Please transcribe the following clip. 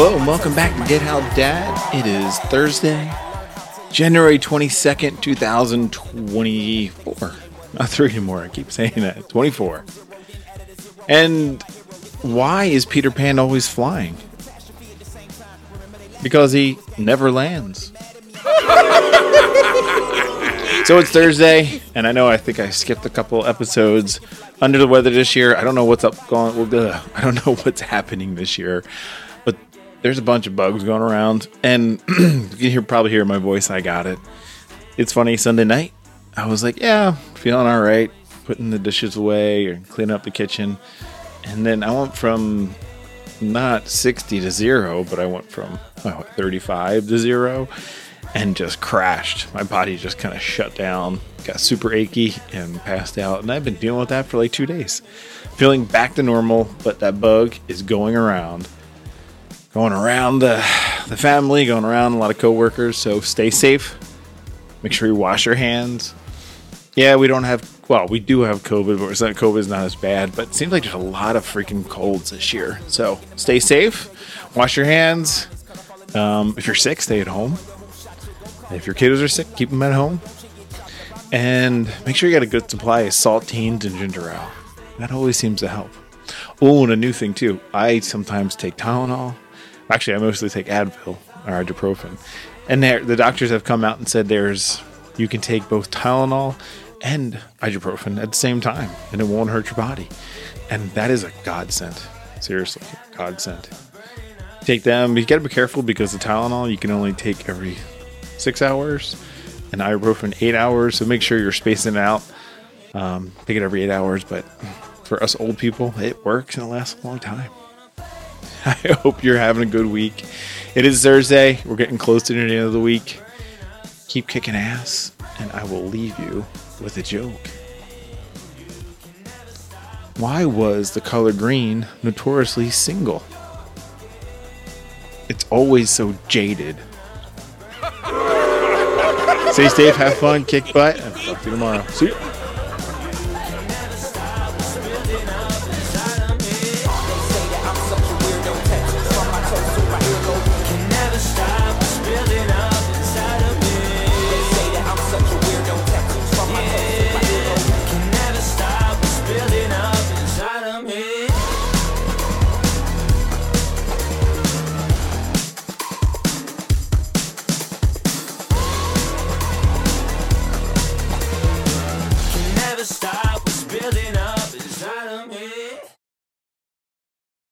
Hello and welcome back to Get Help Dad. It is Thursday, January 22nd, 2024. Not three anymore. I keep saying that. 24. And why is Peter Pan always flying? Because he never lands. so it's Thursday, and I know I think I skipped a couple episodes under the weather this year. I don't know what's up going. Ugh, I don't know what's happening this year, but there's a bunch of bugs going around, and you can hear, probably hear my voice. I got it. It's funny. Sunday night, I was like, yeah, feeling all right, putting the dishes away or cleaning up the kitchen, and then I went from not 60 to zero, but I went from oh, 35 to zero and just crashed. My body just kind of shut down, got super achy, and passed out. And I've been dealing with that for like two days. Feeling back to normal, but that bug is going around. Going around the, the family, going around a lot of coworkers. So stay safe. Make sure you wash your hands. Yeah, we don't have, well, we do have COVID, but it's not, COVID is not as bad. But it seems like there's a lot of freaking colds this year. So stay safe. Wash your hands. Um, if you're sick, stay at home. If your kiddos are sick, keep them at home. And make sure you got a good supply of saltines and ginger ale. That always seems to help. Oh, and a new thing too. I sometimes take Tylenol. Actually, I mostly take Advil or ibuprofen. And there, the doctors have come out and said there's you can take both Tylenol and ibuprofen at the same time, and it won't hurt your body. And that is a godsend. Seriously, godsend. Take them. You got to be careful because the Tylenol you can only take every six hours, and ibuprofen eight hours. So make sure you're spacing it out. Um, take it every eight hours, but for us old people, it works and it lasts a long time. I hope you're having a good week. It is Thursday. We're getting close to the end of the week. Keep kicking ass, and I will leave you with a joke. Why was the color green notoriously single? It's always so jaded. Stay safe, have fun, kick butt, and talk to you tomorrow. See ya.